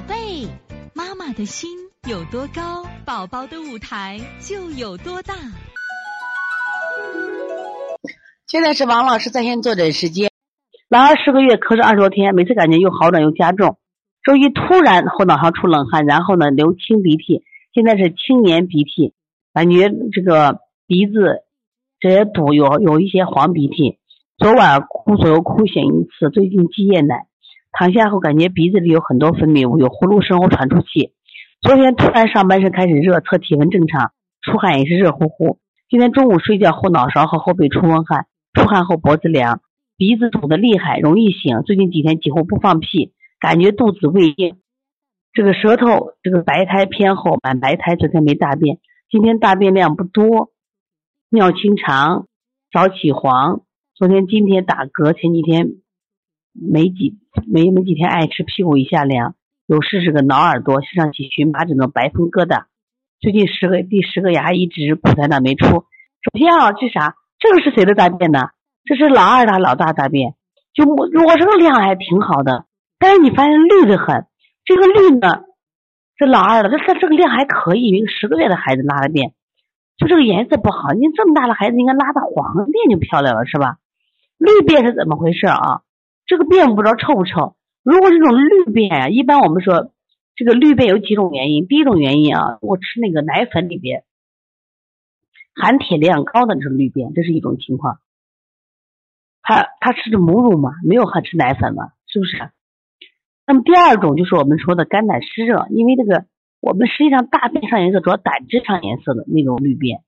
宝贝，妈妈的心有多高，宝宝的舞台就有多大。现在是王老师在线坐诊时间。老二十个月咳嗽二十多天，每次感觉又好转又加重。周一突然后脑勺出冷汗，然后呢流清鼻涕，现在是清黏鼻涕，感觉这个鼻子这些堵，有有一些黄鼻涕。昨晚哭左右哭醒一次，最近积夜奶。躺下后感觉鼻子里有很多分泌物，有呼噜声或喘出气。昨天突然上半身开始热，测体温正常，出汗也是热乎乎。今天中午睡觉后脑勺和后背出温汗，出汗后脖子凉，鼻子堵得厉害，容易醒。最近几天几乎不放屁，感觉肚子胃硬。这个舌头这个白苔偏厚，满白苔。昨天没大便，今天大便量不多，尿清长，早起黄。昨天今天打嗝，前几天。没几没没几天爱吃，屁股一下凉，有事是个挠耳朵，身上起荨麻疹的白风疙瘩。最近十个第十个牙一直苦在那没出。首先啊，这啥？这个是谁的大便呢？这是老二的老大大便。就我我这个量还挺好的，但是你发现绿的很。这个绿呢，这老二的，这这这个量还可以，一个十个月的孩子拉的便，就这个颜色不好。你这么大的孩子应该拉的黄便就漂亮了，是吧？绿便是怎么回事啊？这个便不知道臭不臭？如果这种绿便啊，一般我们说这个绿便有几种原因。第一种原因啊，我吃那个奶粉里边含铁量高的这种绿便，这是一种情况。他他吃的母乳嘛，没有喝吃奶粉嘛，是不是？那么第二种就是我们说的肝胆湿热，因为这个我们实际上大便上颜色主要胆汁上颜色的那种绿便。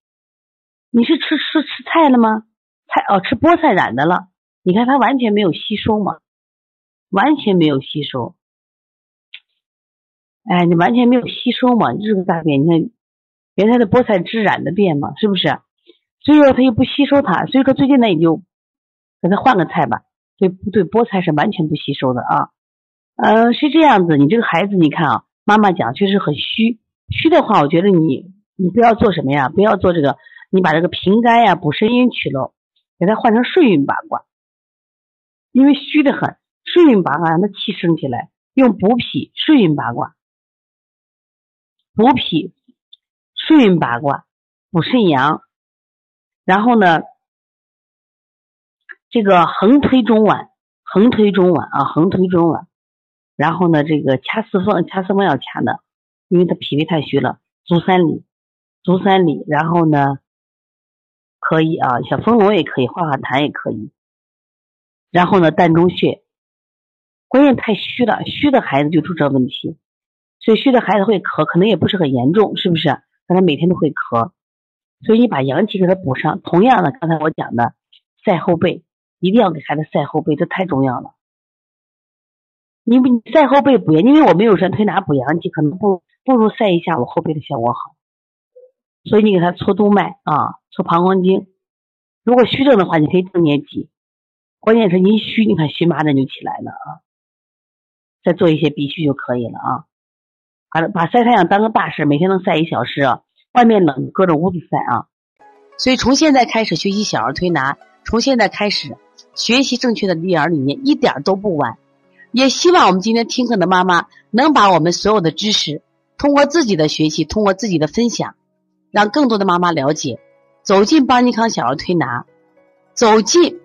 你是吃吃吃菜了吗？菜哦，吃菠菜染的了。你看它完全没有吸收嘛，完全没有吸收。哎，你完全没有吸收嘛，这个大便，你看原来的菠菜汁染的便嘛，是不是？所以说它又不吸收它，所以说最近呢，也就给它换个菜吧。对，对，菠菜是完全不吸收的啊。嗯，是这样子。你这个孩子，你看啊，妈妈讲确实很虚。虚的话，我觉得你你不要做什么呀？不要做这个，你把这个平肝呀、补肾阴取了，给它换成顺运八卦。因为虚的很，顺运八卦让他气升起来，用补脾顺运八卦，补脾顺运八卦补肾阳，然后呢，这个横推中脘，横推中脘啊，横推中脘，然后呢，这个掐四风，掐四风要掐的，因为他脾胃太虚了，足三里，足三里，然后呢，可以啊，小丰隆也可以，化化痰也可以。然后呢，膻中穴，关键太虚了，虚的孩子就出这问题，所以虚的孩子会咳，可能也不是很严重，是不是？但他每天都会咳，所以你把阳气给他补上。同样的，刚才我讲的晒后背，一定要给孩子晒后背，这太重要了。你不晒后背补阳，因为我没有说推拿补阳气，可能不不如晒一下我后背的效果好。所以你给他搓督脉啊，搓膀胱经。如果虚症的话，你可以正年脊。关键是阴虚，你看荨麻疹就起来了啊！再做一些鼻虚就可以了啊！把把晒太阳当个大事，每天能晒一小时，外面冷搁着屋子晒啊！所以从现在开始学习小儿推拿，从现在开始学习正确的育儿理念，一点都不晚。也希望我们今天听课的妈妈能把我们所有的知识，通过自己的学习，通过自己的分享，让更多的妈妈了解，走进邦尼康小儿推拿，走进。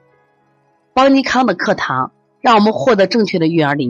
邦尼康的课堂，让我们获得正确的育儿理。